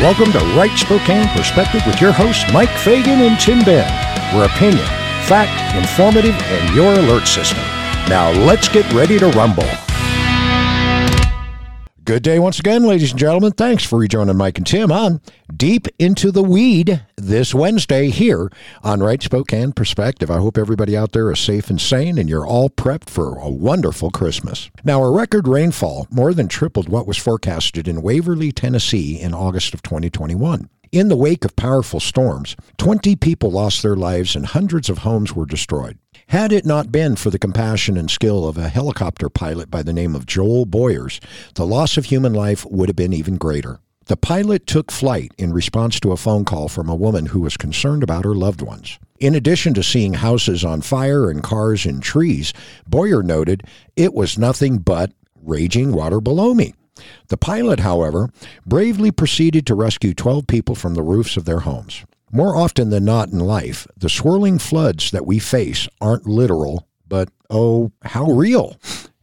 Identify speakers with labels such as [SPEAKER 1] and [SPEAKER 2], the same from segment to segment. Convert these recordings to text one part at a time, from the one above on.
[SPEAKER 1] Welcome to Right Spokane Perspective with your hosts, Mike Fagan and Tim Ben. Where opinion, fact, informative, and your alert system. Now let's get ready to rumble. Good day once again, ladies and gentlemen. Thanks for rejoining Mike and Tim on Deep into the Weed this Wednesday here on Right Spokane Perspective. I hope everybody out there is safe and sane and you're all prepped for a wonderful Christmas. Now, a record rainfall more than tripled what was forecasted in Waverly, Tennessee in August of 2021. In the wake of powerful storms, 20 people lost their lives and hundreds of homes were destroyed. Had it not been for the compassion and skill of a helicopter pilot by the name of Joel Boyers, the loss of human life would have been even greater. The pilot took flight in response to a phone call from a woman who was concerned about her loved ones. In addition to seeing houses on fire and cars in trees, Boyer noted it was nothing but raging water below me. The pilot, however, bravely proceeded to rescue 12 people from the roofs of their homes. More often than not in life, the swirling floods that we face aren't literal, but oh, how real.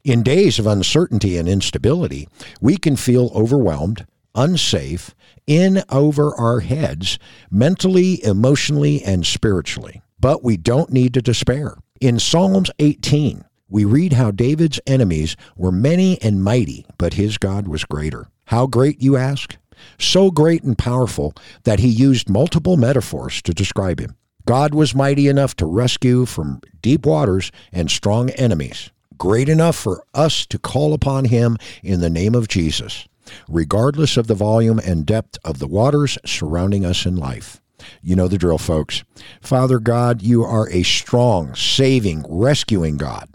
[SPEAKER 1] In days of uncertainty and instability, we can feel overwhelmed, unsafe, in over our heads, mentally, emotionally, and spiritually. But we don't need to despair. In Psalms 18, we read how David's enemies were many and mighty, but his God was greater. How great, you ask? so great and powerful that he used multiple metaphors to describe him. God was mighty enough to rescue from deep waters and strong enemies, great enough for us to call upon him in the name of Jesus, regardless of the volume and depth of the waters surrounding us in life. You know the drill, folks. Father God, you are a strong, saving, rescuing God.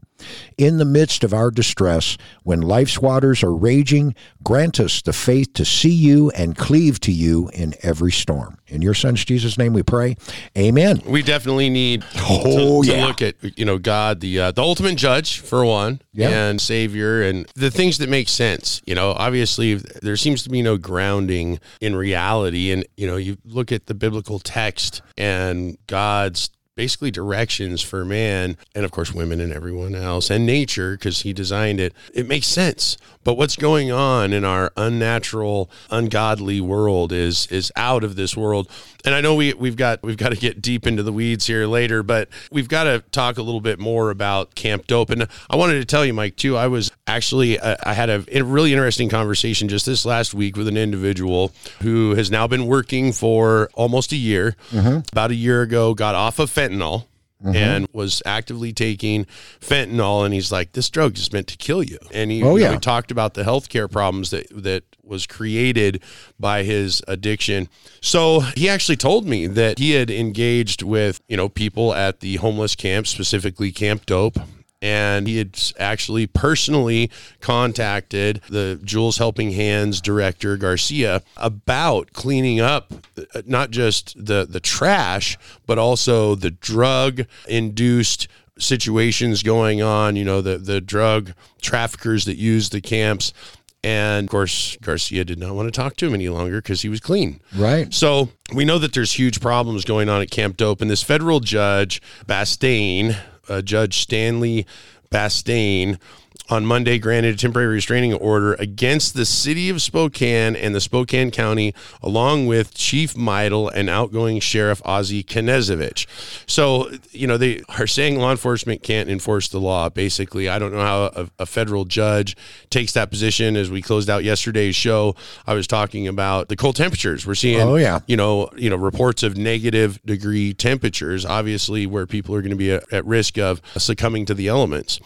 [SPEAKER 1] In the midst of our distress, when life's waters are raging, grant us the faith to see you and cleave to you in every storm. In your son's Jesus' name we pray. Amen.
[SPEAKER 2] We definitely need
[SPEAKER 1] oh,
[SPEAKER 2] to,
[SPEAKER 1] yeah.
[SPEAKER 2] look at you know God, the uh, the ultimate judge for one,
[SPEAKER 1] Yeah.
[SPEAKER 2] and Savior, and the things that make sense. You know, obviously there seems to be no grounding in reality, and you know you look at the biblical text and God's basically directions for man and of course women and everyone else and nature because he designed it. It makes sense. But what's going on in our unnatural ungodly world is is out of this world. And i know we we've got we've got to get deep into the weeds here later but we've got to talk a little bit more about camp dope. And i wanted to tell you mike too i was actually uh, i had a, a really interesting conversation just this last week with an individual who has now been working for almost a year. About a year ago got off of fentanyl mm-hmm. and was actively taking fentanyl and he's like this drug is meant to kill you. And he,
[SPEAKER 1] Oh,
[SPEAKER 2] you know,
[SPEAKER 1] yeah.
[SPEAKER 2] he talked about the healthcare problems that that was created by his addiction. So he actually told me that he had engaged with you know people at the homeless camp specifically camp dope and he had actually personally contacted the Jewels Helping Hands director Garcia about cleaning up uh, not just the the trash but also the drug induced situations going on you know the the drug traffickers that use the camps and of course Garcia did not want to talk to him any longer because he was clean
[SPEAKER 1] Right.
[SPEAKER 2] so we know that there's huge problems going on at Camp Dope, and this federal judge Bastian, uh, Judge Stanley Bastian, on Monday granted a temporary restraining order against the city of Spokane and the Spokane County, along with Chief Meidl and outgoing Sheriff Ozzie Knezovich. So, you know, they are saying law enforcement can't enforce the law. Basically, I don't know how a, a federal judge takes that position. As we closed out yesterday's show, I was talking about the cold temperatures. We're seeing,
[SPEAKER 1] Oh, yeah.
[SPEAKER 2] you know, you know, reports of negative degree temperatures, obviously where people are going to be at, at risk of succumbing to the elements.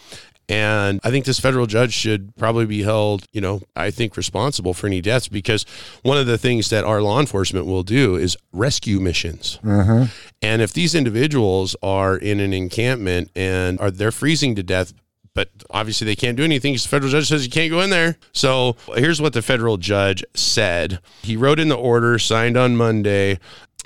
[SPEAKER 2] And I think this federal judge should probably be held, you know, I think responsible for any deaths because one of the things that our law enforcement will do is rescue missions. Mm-hmm. And if these individuals are in an encampment and are they're freezing to death, but obviously they can't do anything because the federal judge says you can't go in there. So here's what the federal judge said. He wrote in the order signed on Monday.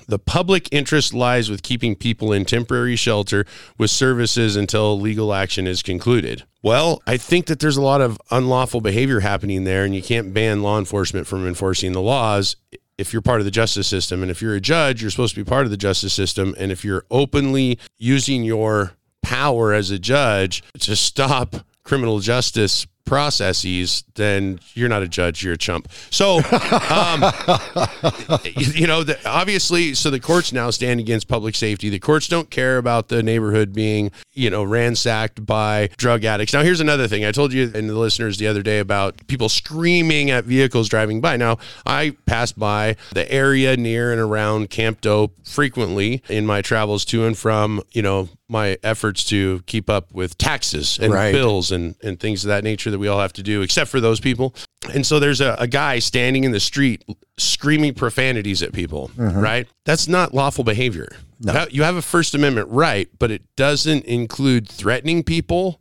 [SPEAKER 2] The public interest lies with keeping people in temporary shelter with services until legal action is concluded. Well, I think that there's a lot of unlawful behavior happening there, and you can't ban law enforcement from enforcing the laws if you're part of the justice system. And if you're a judge, you're supposed to be part of the justice system. And if you're openly using your power as a judge to stop criminal justice processes, then you're not a judge, you're a chump. So, um, you know, the, obviously, so the courts now stand against public safety. The courts don't care about the neighborhood being, you know, ransacked by drug addicts. Now, here's another thing. I told you and the listeners the other day about people screaming at vehicles driving by. Now, I pass by the area near and around Camp Dope frequently in my travels to and from, you know, my efforts to keep up with taxes and
[SPEAKER 1] Right.
[SPEAKER 2] bills and, and things of that nature that we all have to do, except for those people. And so there's a, a guy standing in the street screaming profanities at people, mm-hmm. right? That's not lawful behavior. Ha- You have a First Amendment right, but it doesn't include threatening people.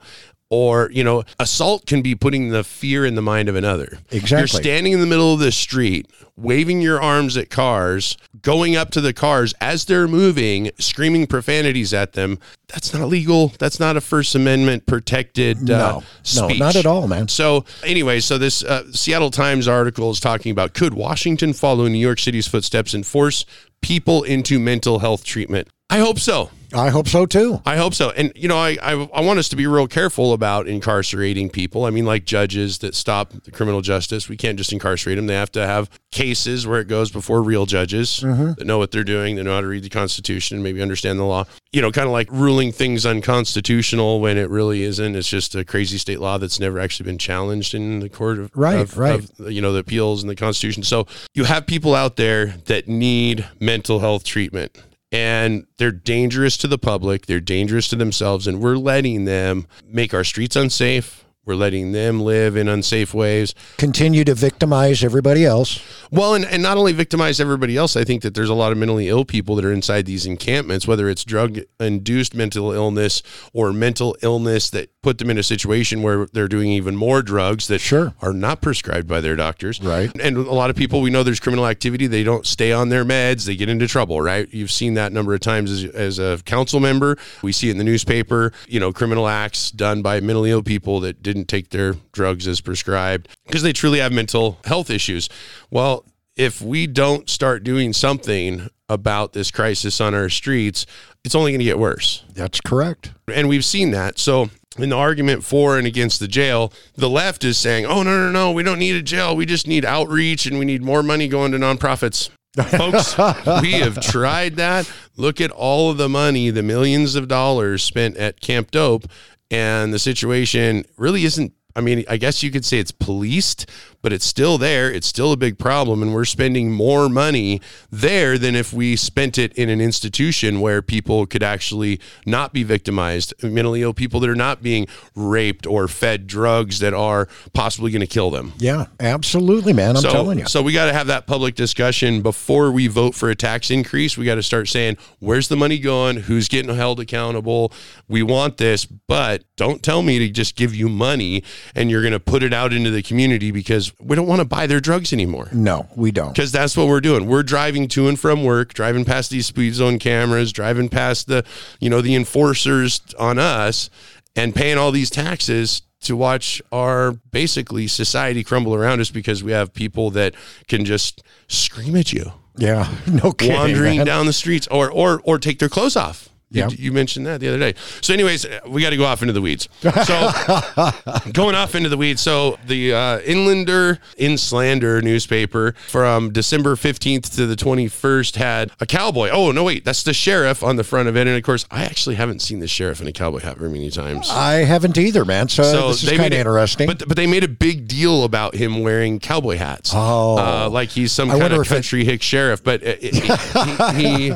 [SPEAKER 2] Or, you know, assault can be putting the fear in the mind of another.
[SPEAKER 1] Exactly.
[SPEAKER 2] You're standing in the middle of the street, waving your arms at cars, going up to the cars as they're moving, screaming profanities at them. That's not legal. That's not a First Amendment protected uh,
[SPEAKER 1] No. No,
[SPEAKER 2] speech.
[SPEAKER 1] not at all, man.
[SPEAKER 2] So, anyway, so this uh, Seattle Times article is talking about could Washington follow New York City's footsteps and force people into mental health treatment? I hope so.
[SPEAKER 1] I hope so too.
[SPEAKER 2] I hope so. And, you know, I, I, I want us to be real careful about incarcerating people. I mean, like judges that stop the criminal justice, we can't just incarcerate them. They have to have cases where it goes before real judges mm-hmm. that know what they're doing, that know how to read the Constitution, and maybe understand the law. You know, kind of like ruling things unconstitutional when it really isn't. It's just a crazy state law that's never actually been challenged in the court of,
[SPEAKER 1] Right,
[SPEAKER 2] of-
[SPEAKER 1] right.
[SPEAKER 2] of, you know, the appeals and the Constitution. So you have people out there that need mental health treatment and they're dangerous to the public, they're dangerous to themselves, and we're letting them make our streets unsafe. We're letting them live in unsafe ways.
[SPEAKER 1] Continue to victimize everybody else.
[SPEAKER 2] Well, and, and not only victimize everybody else, I think that there's a lot of mentally ill people that are inside these encampments, whether it's drug induced mental illness or mental illness that put them in a situation where they're doing even more drugs that
[SPEAKER 1] Sure.
[SPEAKER 2] are not prescribed by their doctors.
[SPEAKER 1] Right.
[SPEAKER 2] And a lot of people, we know there's criminal activity. They don't stay on their meds. They get into trouble, right? You've seen that number of times as, as a council member. We see it in the newspaper, you know, criminal acts done by mentally ill people that didn't take their drugs as prescribed because they truly have mental health issues. Well, if we don't start doing something about this crisis on our streets, it's only going to get worse.
[SPEAKER 1] That's correct.
[SPEAKER 2] And we've seen that. So, in the argument for and against the jail, the left is saying, oh, no, no, no, we don't need a jail. We just need outreach and we need more money going to nonprofits. Folks, we have tried that. Look at all of the money, the millions of dollars spent at Camp Dope, and the situation really isn't. I mean, I guess you could say it's policed, but it's still there. It's still a big problem. And we're spending more money there than if we spent it in an institution where people could actually not be victimized, mentally ill people that are not being raped or fed drugs that are possibly going to kill them.
[SPEAKER 1] Yeah, absolutely, man. I'm
[SPEAKER 2] so,
[SPEAKER 1] telling you.
[SPEAKER 2] So we got to have that public discussion before we vote for a tax increase. We got to start saying, where's the money going? Who's getting held accountable? We want this, but don't tell me to just give you money and you're going to put it out into the community because we don't want to buy their drugs anymore.
[SPEAKER 1] No, we don't.
[SPEAKER 2] Because that's what we're doing. We're driving to and from work, driving past these speed zone cameras, driving past the, you know, the enforcers on us, and paying all these taxes to watch our basically society crumble around us because we have people that can just scream at you,
[SPEAKER 1] Yeah, no kidding.
[SPEAKER 2] wandering
[SPEAKER 1] man.
[SPEAKER 2] down the streets, or or or take their clothes off. You,
[SPEAKER 1] Yeah.
[SPEAKER 2] you mentioned that the other day. So, anyways, we got to go off into the weeds. So, going off into the weeds. So, the uh, Inlander Inslander newspaper from December 15th to the 21st had a cowboy. Oh, no, wait, that's the sheriff on the front of it. And of course, I actually haven't seen the sheriff in a cowboy hat very many times.
[SPEAKER 1] I haven't either, man. So,
[SPEAKER 2] So
[SPEAKER 1] this is kind of interesting.
[SPEAKER 2] But but they made a big deal about him wearing cowboy hats.
[SPEAKER 1] Oh.
[SPEAKER 2] uh, like he's some
[SPEAKER 1] I
[SPEAKER 2] kind of
[SPEAKER 1] if it-
[SPEAKER 2] country hick sheriff. But it, it- he, he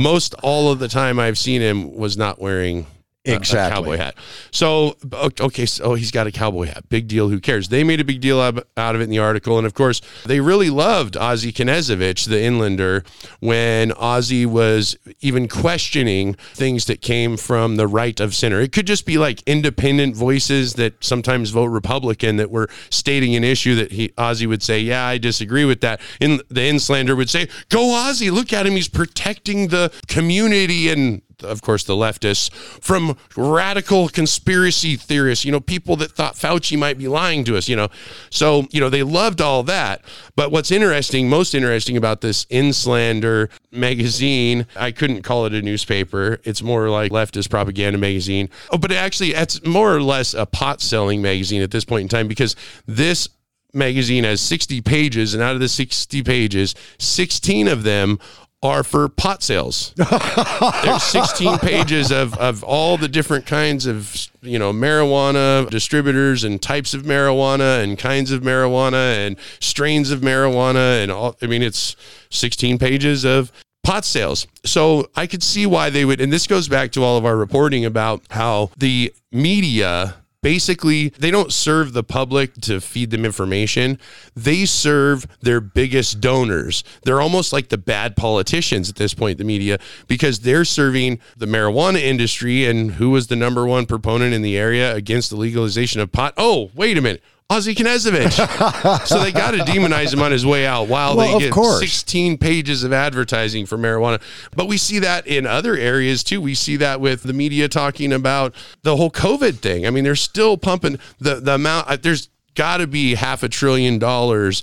[SPEAKER 2] most all of the time I've seen him was not wearing. a- a cowboy hat. So okay, so oh, he's got a cowboy hat. Big deal. Who cares? They made a big deal out of it in the article, and of course, they really loved Ozzie Knezovich, the Inlander, when Ozzie was even questioning things that came from the right of center. It could just be like independent voices that sometimes vote Republican that were stating an issue that he Ozzie would say, "Yeah, I disagree with that." In the Inslander would say, "Go Ozzie! Look at him. He's protecting the community and." Of course, the leftists, from radical conspiracy theorists, you know, people that thought Fauci might be lying to us, you know. So, you know, they loved all that. But what's interesting, most interesting about this Inslander magazine, I couldn't call it a newspaper. It's more like leftist propaganda magazine. Oh, but actually, it's more or less a pot selling magazine at this point in time because this magazine has 60 pages, and out of the 60 pages, 16 of them are for pot sales. There's 16 pages of, of all the different kinds of you know marijuana distributors and types of marijuana and kinds of marijuana and strains of marijuana and all. I mean, it's 16 pages of pot sales. So I could see why they would, and this goes back to all of our reporting about how the media basically they don't serve the public to feed them information. They serve their biggest donors. They're almost like the bad politicians at this point the media because they're serving the marijuana industry and who was the number one proponent in the area against the legalization of pot? Oh wait a minute Ozzie Knezovich. so they got to demonize him on his way out while
[SPEAKER 1] Well,
[SPEAKER 2] they get
[SPEAKER 1] course.
[SPEAKER 2] 16 pages of advertising for marijuana. But we see that in other areas too. We see that with the media talking about the whole COVID thing. I mean, they're still pumping the, the amount, uh, there's got to be half a trillion dollars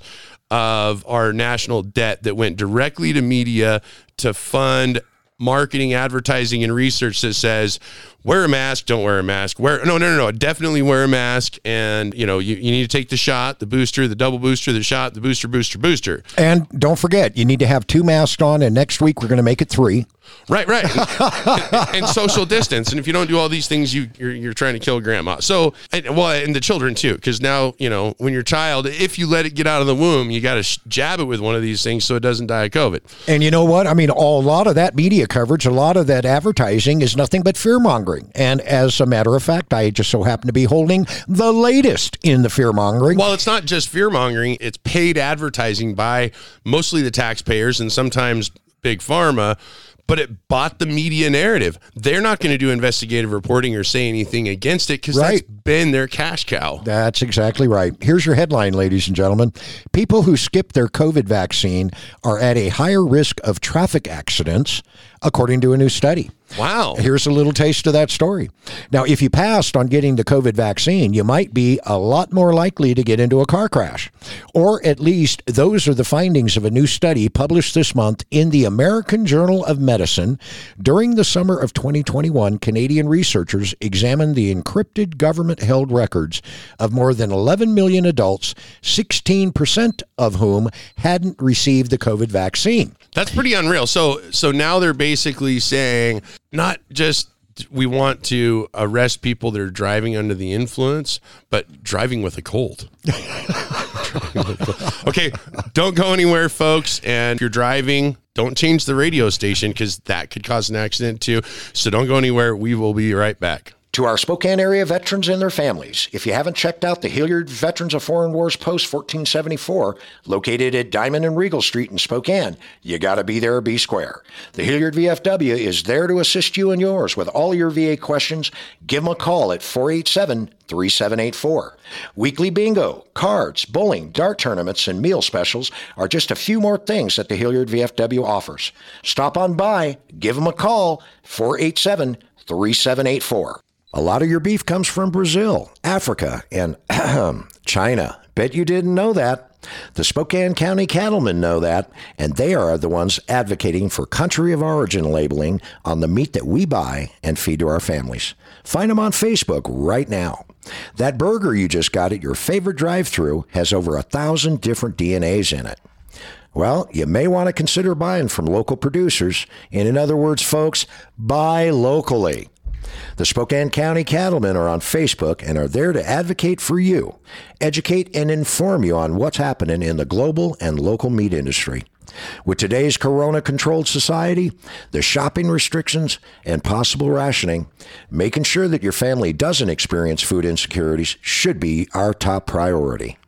[SPEAKER 2] of our national debt that went directly to media to fund marketing, advertising, and research that says wear a mask, don't wear a mask. Wear no, no, no, no. Definitely wear a mask, and you know you, you need to take the shot, the booster, the double booster, the shot, the booster, booster, booster.
[SPEAKER 1] And don't forget, you need to have two masks on, and next week we're going to make it three.
[SPEAKER 2] Right, right. and, and social distance. And if you don't do all these things, you you're, you're trying to kill grandma. So, and, well, and the children too, because now you know when your child, if you let it get out of the womb, you got to sh- jab it with one of these things so it doesn't die of COVID.
[SPEAKER 1] And you know what? I mean, all, a lot of that media coverage, a lot of that advertising is nothing but fear mongering. And as a matter of fact, I just so happen to be holding the latest in the fear mongering.
[SPEAKER 2] Well, it's not just fear mongering; it's paid advertising by mostly the taxpayers and sometimes big pharma. But it bought the media narrative. They're not going to do investigative reporting or say anything against it because
[SPEAKER 1] Right.
[SPEAKER 2] that's been their cash cow.
[SPEAKER 1] That's exactly right. Here's your headline, ladies and gentlemen. People who skip their COVID vaccine are at a higher risk of traffic accidents, according to a new study.
[SPEAKER 2] Wow.
[SPEAKER 1] Here's a little taste of that story. Now, if you passed on getting the COVID vaccine, you might be a lot more likely to get into a car crash. Or at least those are the findings of a new study published this month in the American Journal of Medicine. During the summer of 2021, Canadian researchers examined the encrypted government held records of more than 11 million adults, 16% of whom hadn't received the COVID vaccine.
[SPEAKER 2] That's pretty unreal. So so now they're basically saying not just we want to arrest people that are driving under the influence, but driving with a cold. okay, don't go anywhere, folks. And if you're driving, don't change the radio station because that could cause an accident too. So don't go anywhere. We will be right back.
[SPEAKER 1] To our Spokane area veterans and their families, if you haven't checked out the Hilliard Veterans of Foreign Wars Post 1474, located at Diamond and Regal Street in Spokane, you got to be there be square. The Hilliard VFW is there to assist you and yours with all your VA questions. Give them a call at 487 3784. Weekly bingo, cards, bowling, dart tournaments, and meal specials are just a few more things that the Hilliard VFW offers. Stop on by, give them a call, 487 3784. A lot of your beef comes from Brazil, Africa, and China. Bet you didn't know that. The Spokane County cattlemen know that, and they are the ones advocating for country of origin labeling on the meat that we buy and feed to our families. Find them on Facebook right now. That burger you just got at your favorite drive through has over a thousand different DNAs in it. Well, you may want to consider buying from local producers. And in other words, folks, buy locally. The Spokane County Cattlemen are on Facebook and are there to advocate for you, educate, and inform you on what's happening in the global and local meat industry. With today's corona controlled society, the shopping restrictions, and possible rationing, making sure that your family doesn't experience food insecurities should be our top priority.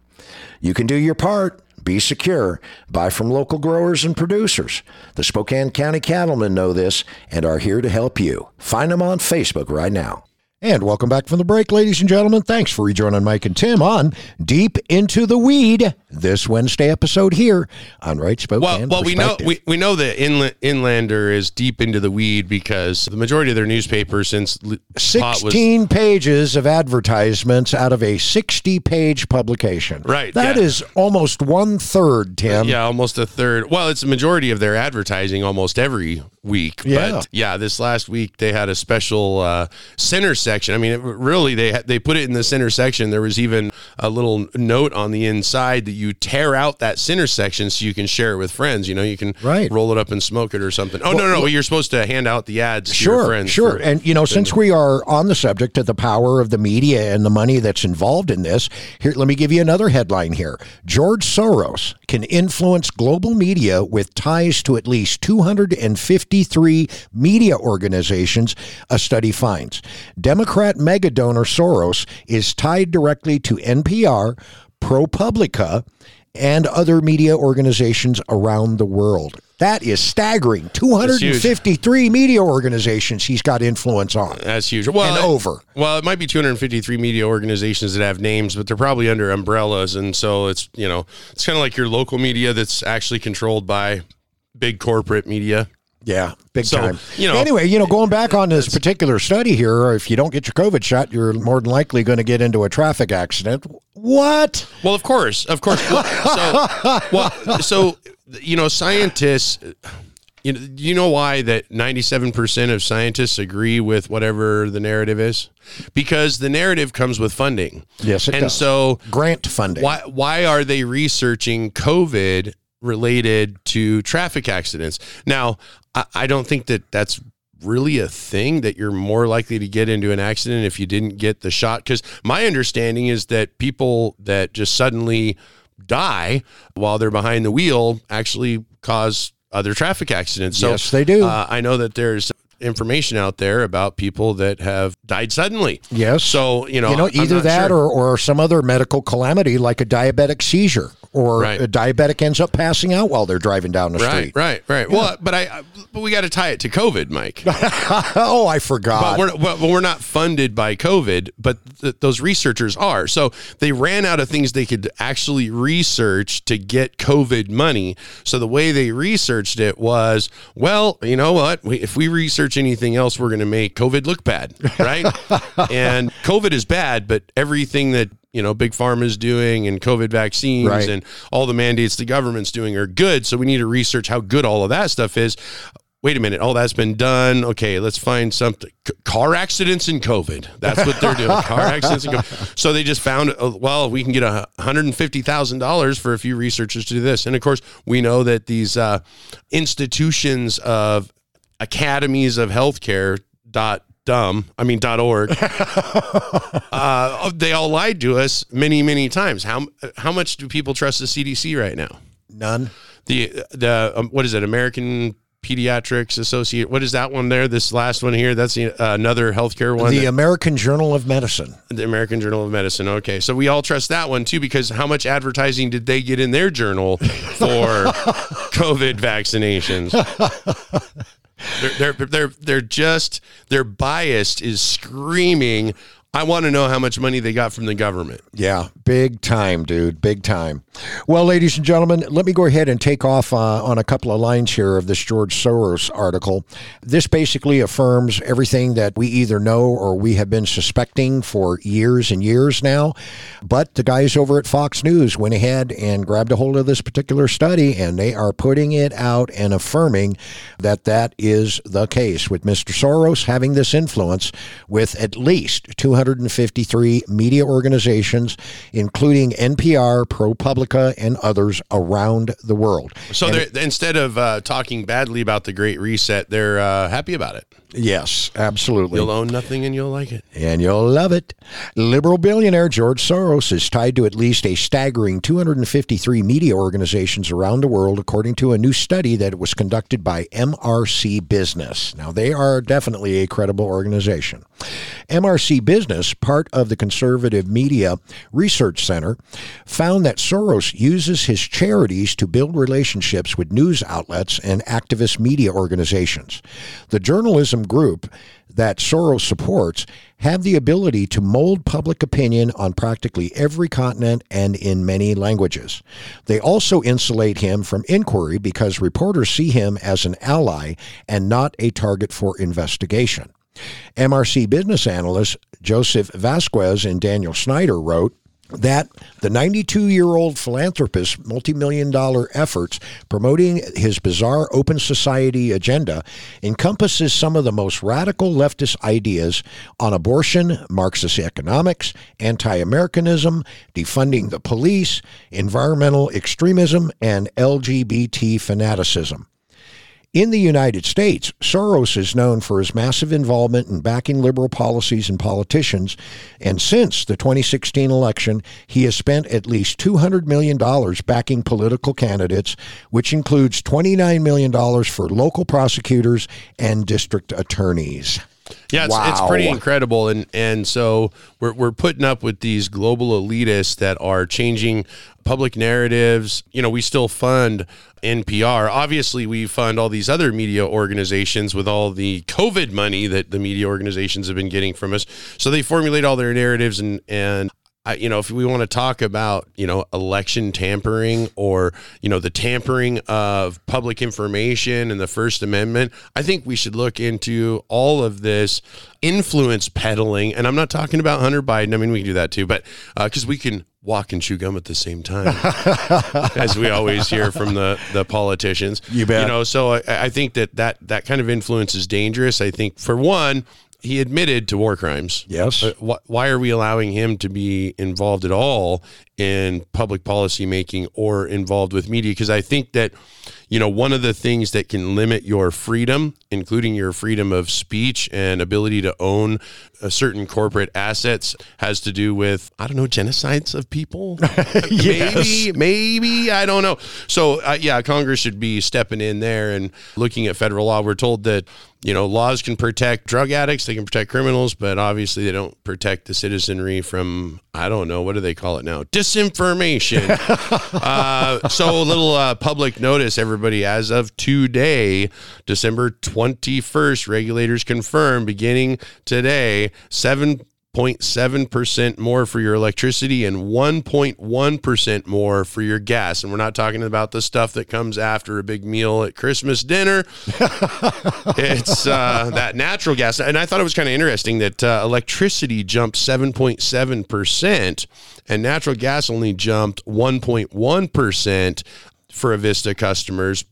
[SPEAKER 1] You can do your part. Be secure. Buy from local growers and producers. The Spokane County Cattlemen know this and are here to help you. Find them on Facebook right now. And welcome back from the break, ladies and gentlemen. Thanks for rejoining Mike and Tim on Deep into the Weed this Wednesday episode here on Right.
[SPEAKER 2] Well, well, we know we, we know the inland, Inlander is deep into the weed because the majority of their newspaper since
[SPEAKER 1] sixteen was, pages of advertisements out of a sixty-page publication.
[SPEAKER 2] Right,
[SPEAKER 1] that
[SPEAKER 2] yeah.
[SPEAKER 1] is almost one third, Tim.
[SPEAKER 2] Yeah, almost a third. Well, it's the majority of their advertising almost every week.
[SPEAKER 1] Yeah,
[SPEAKER 2] but yeah. This last week they had a special uh, center section. I mean, it, really, they they put it in the center section. There was even a little note on the inside that you tear out that center section so you can share it with friends. You know, you can
[SPEAKER 1] right.
[SPEAKER 2] roll it up and smoke it or something. Oh well, no, no, no, you're supposed to hand out the ads.
[SPEAKER 1] Sure,
[SPEAKER 2] friends
[SPEAKER 1] sure. And you know, since we are on the subject of the power of the media and the money that's involved in this, here, let me give you another headline here. George Soros can influence global media with ties to at least 253 media organizations. A study finds Democrat mega donor Soros is tied directly to NPR, ProPublica, and other media organizations around the world. That is staggering. 253 media organizations he's got influence on.
[SPEAKER 2] That's huge. Well,
[SPEAKER 1] and over.
[SPEAKER 2] Well, it might be 253 media organizations that have names, but they're probably under umbrellas. And so it's, you know, it's kind of like your local media that's actually controlled by big corporate media.
[SPEAKER 1] Yeah, big
[SPEAKER 2] so,
[SPEAKER 1] time.
[SPEAKER 2] You know,
[SPEAKER 1] anyway, you know, going back on this particular study here, if you don't get your COVID shot, you're more than likely going to get into a traffic accident. What?
[SPEAKER 2] Well, of course, of course. so, well, so you know, scientists. You know, you know why that 97% of scientists agree with whatever the narrative is? Because the narrative comes with funding.
[SPEAKER 1] Yes, it
[SPEAKER 2] and
[SPEAKER 1] does.
[SPEAKER 2] so
[SPEAKER 1] grant funding.
[SPEAKER 2] Why why are they researching COVID related to traffic accidents? Now, I, I don't think that that's really a thing that you're more likely to get into an accident if you didn't get the shot because my understanding is that people that just suddenly die while they're behind the wheel actually cause other traffic accidents. So,
[SPEAKER 1] yes, they do.
[SPEAKER 2] Uh, I know that there's information out there about people that have died suddenly.
[SPEAKER 1] Yes.
[SPEAKER 2] So, you know,
[SPEAKER 1] you know either that
[SPEAKER 2] sure.
[SPEAKER 1] or, or some other medical calamity like a diabetic seizure or
[SPEAKER 2] right.
[SPEAKER 1] a diabetic ends up passing out while they're driving down the
[SPEAKER 2] right,
[SPEAKER 1] street.
[SPEAKER 2] Right, right, yeah. Well, but I, but we got to tie it to COVID, Mike.
[SPEAKER 1] oh, I forgot.
[SPEAKER 2] But we're, we're not funded by COVID, but th- those researchers are. So they ran out of things they could actually research to get COVID money. So the way they researched it was, well, you know what? We, if we research anything else, we're going to make COVID look bad, right? and COVID is bad, but everything that you know big pharma is doing and covid vaccines
[SPEAKER 1] right.
[SPEAKER 2] and all the mandates the government's doing are good so we need to research how good all of that stuff is wait a minute all that's been done okay let's find something C- car accidents and covid that's what they're doing car accidents and COVID. so they just found uh, well we can get a $150000 for a few researchers to do this and of course we know that these uh, institutions of academies of healthcare dot dumb i mean dot org. Uh, they all lied to us many many times. How how much do people trust the cdc right now?
[SPEAKER 1] None.
[SPEAKER 2] The the um, what is it? American pediatrics associate what is that one there? This last one here that's the, uh, another healthcare one
[SPEAKER 1] the
[SPEAKER 2] that,
[SPEAKER 1] american journal of medicine.
[SPEAKER 2] The american journal of medicine okay. So we all trust that one too because how much advertising did they get in their journal for covid vaccinations they're, they're they're they're just their bias is screaming I want to know how much money they got from the government.
[SPEAKER 1] Yeah, big time, dude, big time. Well, ladies and gentlemen, let me go ahead and take off uh, on a couple of lines here of this George Soros article. This basically affirms everything that we either know or we have been suspecting for years and years now. But the guys over at Fox News went ahead and grabbed a hold of this particular study, and they are putting it out and affirming that that is the case with Mr. Soros having this influence with at least 253 media organizations, including NPR, ProPublica, and others around the world.
[SPEAKER 2] So instead of uh, talking badly about the Great Reset, they're uh, happy about it.
[SPEAKER 1] Yes, absolutely.
[SPEAKER 2] You'll own nothing and you'll like it.
[SPEAKER 1] And you'll love it. Liberal billionaire George Soros is tied to at least a staggering 253 media organizations around the world, according to a new study that was conducted by MRC Business. Now, they are definitely a credible organization. MRC Business, part of the Conservative Media Research Center, found that Soros uses his charities to build relationships with news outlets and activist media organizations. The journalism group that Soros supports have the ability to mold public opinion on practically every continent and in many languages. They also insulate him from inquiry because reporters see him as an ally and not a target for investigation. MRC business analyst Joseph Vazquez and Daniel Schneider wrote, that the 92 year old philanthropist's multi million dollar efforts promoting his bizarre open society agenda encompasses some of the most radical leftist ideas on abortion, Marxist economics, anti Americanism, defunding the police, environmental extremism, and LGBT fanaticism. In the United States, Soros is known for his massive involvement in backing liberal policies and politicians, and since the 2016 election, he has spent at least $200 million backing political candidates, which includes $29 million for local prosecutors and district attorneys.
[SPEAKER 2] Yeah, it's, wow. it's pretty incredible, and and so we're we're putting up with these global elitists that are changing public narratives. You know, we still fund NPR. Obviously, we fund all these other media organizations with all the COVID money that the media organizations have been getting from us. So they formulate all their narratives and and I, you know, if we want to talk about, you know, election tampering or, you know, the tampering of public information and the First Amendment, I think we should look into all of this influence peddling. And I'm not talking about Hunter Biden. I mean, we can do that too, but because uh, we can walk and chew gum at the same time, as we always hear from the, the politicians.
[SPEAKER 1] You bet.
[SPEAKER 2] You know, so I, I think that, that that kind of influence is dangerous. I think, for one, he admitted to war crimes.
[SPEAKER 1] Yes.
[SPEAKER 2] Wh- why are we allowing him to be involved at all in public policy making or involved with media? Because I think that, you know, one of the things that can limit your freedom, including your freedom of speech and ability to own a certain corporate assets, has to do with, I don't know, genocides of people. yes. Maybe, maybe, I don't know. So, uh, yeah, Congress should be stepping in there and looking at federal law. We're told that you know, laws can protect drug addicts, they can protect criminals, but obviously they don't protect the citizenry from, I don't know, what do they call it now? Disinformation. uh, so, a little uh, public notice, everybody, as of today, December 21st, regulators confirm beginning today, 7 0.7% more for your electricity and 1.1% more for your gas. And we're not talking about the stuff that comes after a big meal at Christmas dinner. it's uh, that natural gas. And I thought it was kind of interesting that uh, electricity jumped 7.7% and natural gas only jumped 1.1% for Avista customers.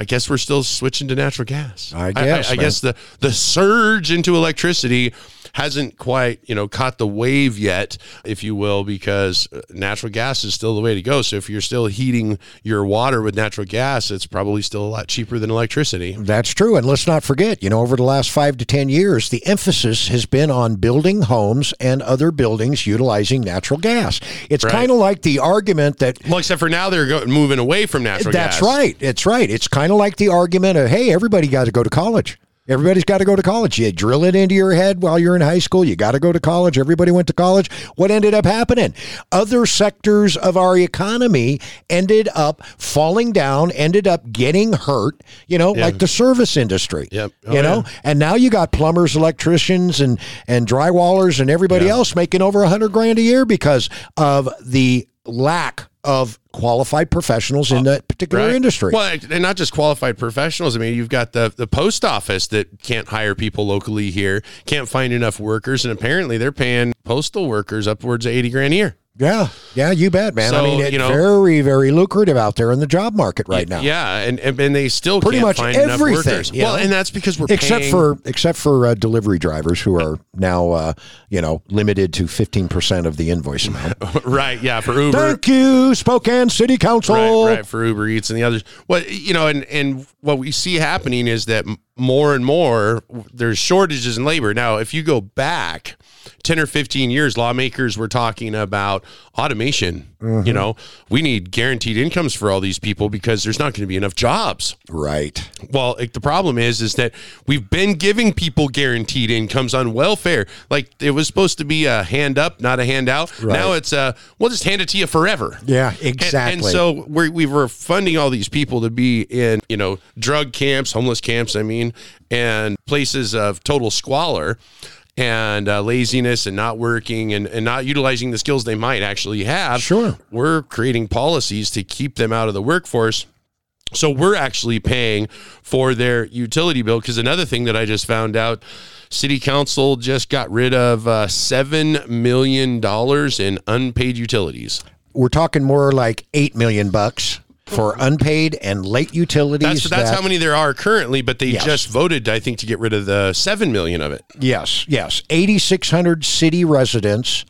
[SPEAKER 2] I guess we're still switching to natural gas.
[SPEAKER 1] I guess.
[SPEAKER 2] I, I, I guess the the surge into electricity hasn't quite, you know, caught the wave yet, if you will, because uh, natural gas is still the way to go. So if you're still heating your water with natural gas, it's probably still a lot cheaper than electricity.
[SPEAKER 1] That's true. And let's not forget, you know, over the last five to 10 years, the emphasis has been on building homes and other buildings utilizing natural gas. It's right. kind of like the argument that.
[SPEAKER 2] Well, except for now they're go- moving away from natural
[SPEAKER 1] that's
[SPEAKER 2] gas.
[SPEAKER 1] That's right. It's right. It's kind of like the argument of, hey, everybody got to go to college. Everybody's got to go to college. You drill it into your head while you're in high school. You got to go to college. Everybody went to college. What ended up happening? Other sectors of our economy ended up falling down, ended up getting hurt, you know, yeah. like the service industry.
[SPEAKER 2] Yep.
[SPEAKER 1] Oh, you know, yeah. and now you got plumbers, electricians, and, and drywallers and everybody yeah. else making over a hundred grand a year because of the lack of qualified professionals in that particular right. industry.
[SPEAKER 2] Well, and not just qualified professionals. I mean, you've got the the post office that can't hire people locally here, can't find enough workers, and apparently they're paying postal workers upwards of eighty grand a year.
[SPEAKER 1] Yeah, yeah, you bet, man. So, I mean, it's you know, very, very lucrative out there in the job market right now.
[SPEAKER 2] Yeah, and and, and they still
[SPEAKER 1] pretty much everything.
[SPEAKER 2] Well, and that's because we're
[SPEAKER 1] except
[SPEAKER 2] paying...
[SPEAKER 1] for except for uh, delivery drivers who are now uh, you know limited to fifteen percent of the invoice amount.
[SPEAKER 2] right. Yeah. For Uber.
[SPEAKER 1] Thank you, Spokane City Council.
[SPEAKER 2] Right. Right. For Uber Eats and the others. Well, you know, and and what we see happening is that more and more there's shortages in labor. Now, if you go back 10 or 15 years, lawmakers were talking about automation. Mm-hmm. You know, we need guaranteed incomes for all these people because there's not going to be enough jobs.
[SPEAKER 1] Right.
[SPEAKER 2] Well, like, the problem is, is that we've been giving people guaranteed incomes on welfare. Like it was supposed to be a hand up, not a handout. Right. Now it's a, we'll just hand it to you forever.
[SPEAKER 1] Yeah, exactly.
[SPEAKER 2] And, and so we're, we were funding all these people to be in, you know, drug camps, homeless camps. I mean, and places of total squalor and uh, laziness and not working and, and not utilizing the skills they might actually have.
[SPEAKER 1] Sure.
[SPEAKER 2] We're creating policies to keep them out of the workforce. So we're actually paying for their utility bill. Because another thing that I just found out, City Council just got rid of uh, seven million dollars in unpaid utilities.
[SPEAKER 1] We're talking more like eight million bucks for unpaid and late utilities.
[SPEAKER 2] That's that's
[SPEAKER 1] that-
[SPEAKER 2] how many there are currently, but they
[SPEAKER 1] Yes.
[SPEAKER 2] just voted, I think, to get rid of the seven million of it.
[SPEAKER 1] Yes, yes. 8,600 city residents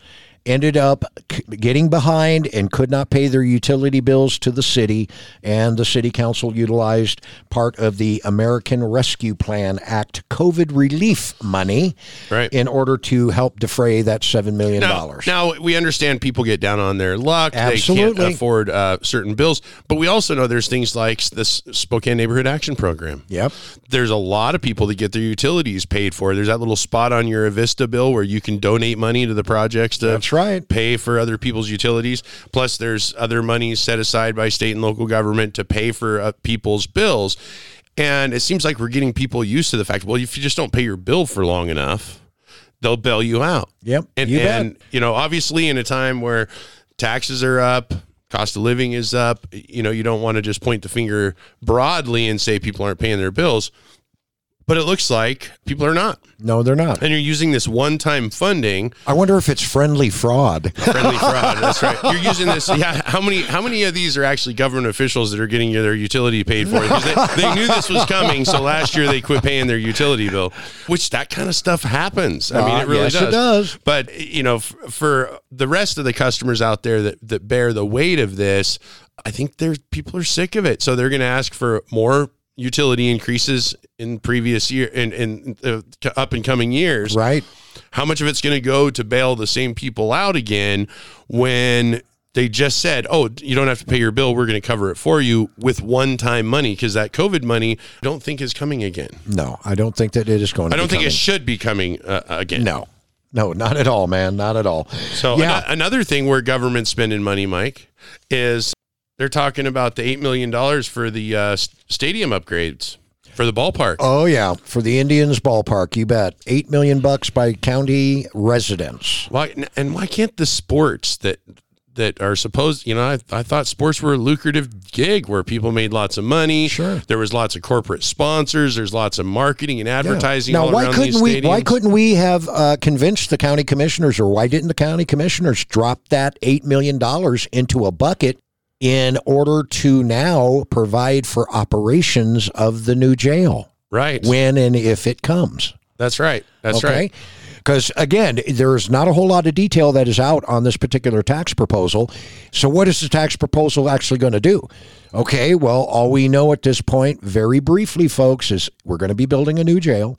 [SPEAKER 1] ended up getting behind and could not pay their utility bills to the city, and the city council utilized part of the American Rescue Plan Act COVID relief money
[SPEAKER 2] Right.
[SPEAKER 1] in order to help defray that $7 million.
[SPEAKER 2] Now, now we understand people get down on their luck. They can't afford uh, certain bills, but we also know there's things like this Spokane Neighborhood Action Program.
[SPEAKER 1] Yep.
[SPEAKER 2] There's a lot of people that get their utilities paid for. There's that little spot on your Avista bill where you can donate money to the projects to
[SPEAKER 1] That's right.
[SPEAKER 2] pay for other people's utilities. Plus, there's other money set aside by state and local government to pay for uh, people's bills. And it seems like we're getting people used to the fact, well, if you just don't pay your bill for long enough, they'll bail you out.
[SPEAKER 1] Yep,
[SPEAKER 2] And,
[SPEAKER 1] you bet.
[SPEAKER 2] and you know, obviously, in a time where taxes are up, cost of living is up, you know, you don't want to just point the finger broadly and say people aren't paying their bills. But it looks like people are not.
[SPEAKER 1] No, they're not.
[SPEAKER 2] And you're using this one time funding
[SPEAKER 1] I wonder if it's friendly fraud.
[SPEAKER 2] friendly fraud. That's right. You're using this. Yeah. How many? How many of these are actually government officials that are getting their utility paid for? Because they, they knew this was coming, so last year they quit paying their utility bill. Which that kind of stuff happens. I mean,
[SPEAKER 1] Uh,
[SPEAKER 2] it really
[SPEAKER 1] yes, it
[SPEAKER 2] does.
[SPEAKER 1] does.
[SPEAKER 2] But you know, f- for the rest of the customers out there that that bear the weight of this, I think there's people are sick of it, so they're going to ask for more utility increases in previous year in in uh, up and coming years
[SPEAKER 1] right?
[SPEAKER 2] how much of it's going to go to bail the same people out again when they just said, "Oh, you don't have to pay your bill. We're going to cover it for you with one-time money because that COVID money I don't think is coming again.
[SPEAKER 1] No, I don't think that it is going to
[SPEAKER 2] I don't think it should be coming uh, again.
[SPEAKER 1] No, no, not at all, man. Not at all.
[SPEAKER 2] So
[SPEAKER 1] yeah.
[SPEAKER 2] ano- another thing where government's spending money, Mike, is they're talking about the eight million dollars for the uh, stadium upgrades for the ballpark.
[SPEAKER 1] Oh yeah, for the Indians ballpark, you bet. Eight million bucks by county residents.
[SPEAKER 2] Why and why can't the sports that that are supposed, you know, I, I thought sports were a lucrative gig where people made lots of money.
[SPEAKER 1] Sure.
[SPEAKER 2] There was lots of corporate sponsors. There's lots of marketing and advertising
[SPEAKER 1] Now,
[SPEAKER 2] all
[SPEAKER 1] why
[SPEAKER 2] around
[SPEAKER 1] couldn't we? Why couldn't we have uh, convinced the county commissioners, or why didn't the county commissioners drop that eight million dollars into a bucket in order to now provide for operations of the new jail
[SPEAKER 2] right?
[SPEAKER 1] when and if it comes?
[SPEAKER 2] That's right. That's right.
[SPEAKER 1] Because again, there's not a whole lot of detail that is out on this particular tax proposal. So, what is the tax proposal actually going to do? Okay, well, all we know at this point, very briefly, folks, is we're going to be building a new jail.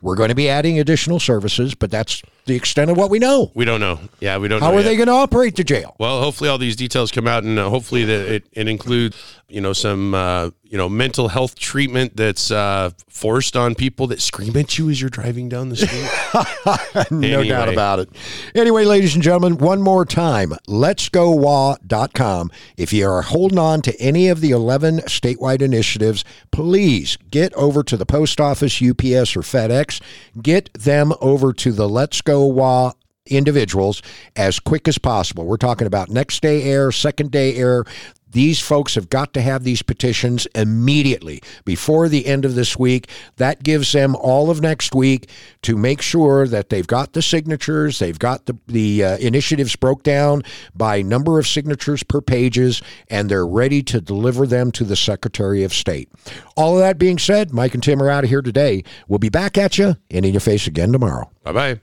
[SPEAKER 1] We're going to be adding additional services, but that's the extent of what we know.
[SPEAKER 2] We don't know. Yeah, we don't know.
[SPEAKER 1] How are
[SPEAKER 2] yet.
[SPEAKER 1] they going to operate the jail?
[SPEAKER 2] Well, hopefully all these details come out, and uh, hopefully that it, it includes, you know, some uh, you know mental health treatment that's uh, forced on people that scream at you as you're driving down the street.
[SPEAKER 1] no
[SPEAKER 2] Anyway.
[SPEAKER 1] doubt about it. Anyway, ladies and gentlemen, one more time, letsgowa.com. If you are holding on to any of the 11 statewide initiatives, please get over to the post office, UPS, or FedEx. Get them over to the Let's Go Wa individuals as quick as possible. We're talking about next day air, second day air. These folks have got to have these petitions immediately before the end of this week. That gives them all of next week to make sure that they've got the signatures, they've got the, the uh, initiatives broke down by number of signatures per pages, and they're ready to deliver them to the Secretary of State. All of that being said, Mike and Tim are out of here today. We'll be back at you and in your face again tomorrow.
[SPEAKER 2] bye bye.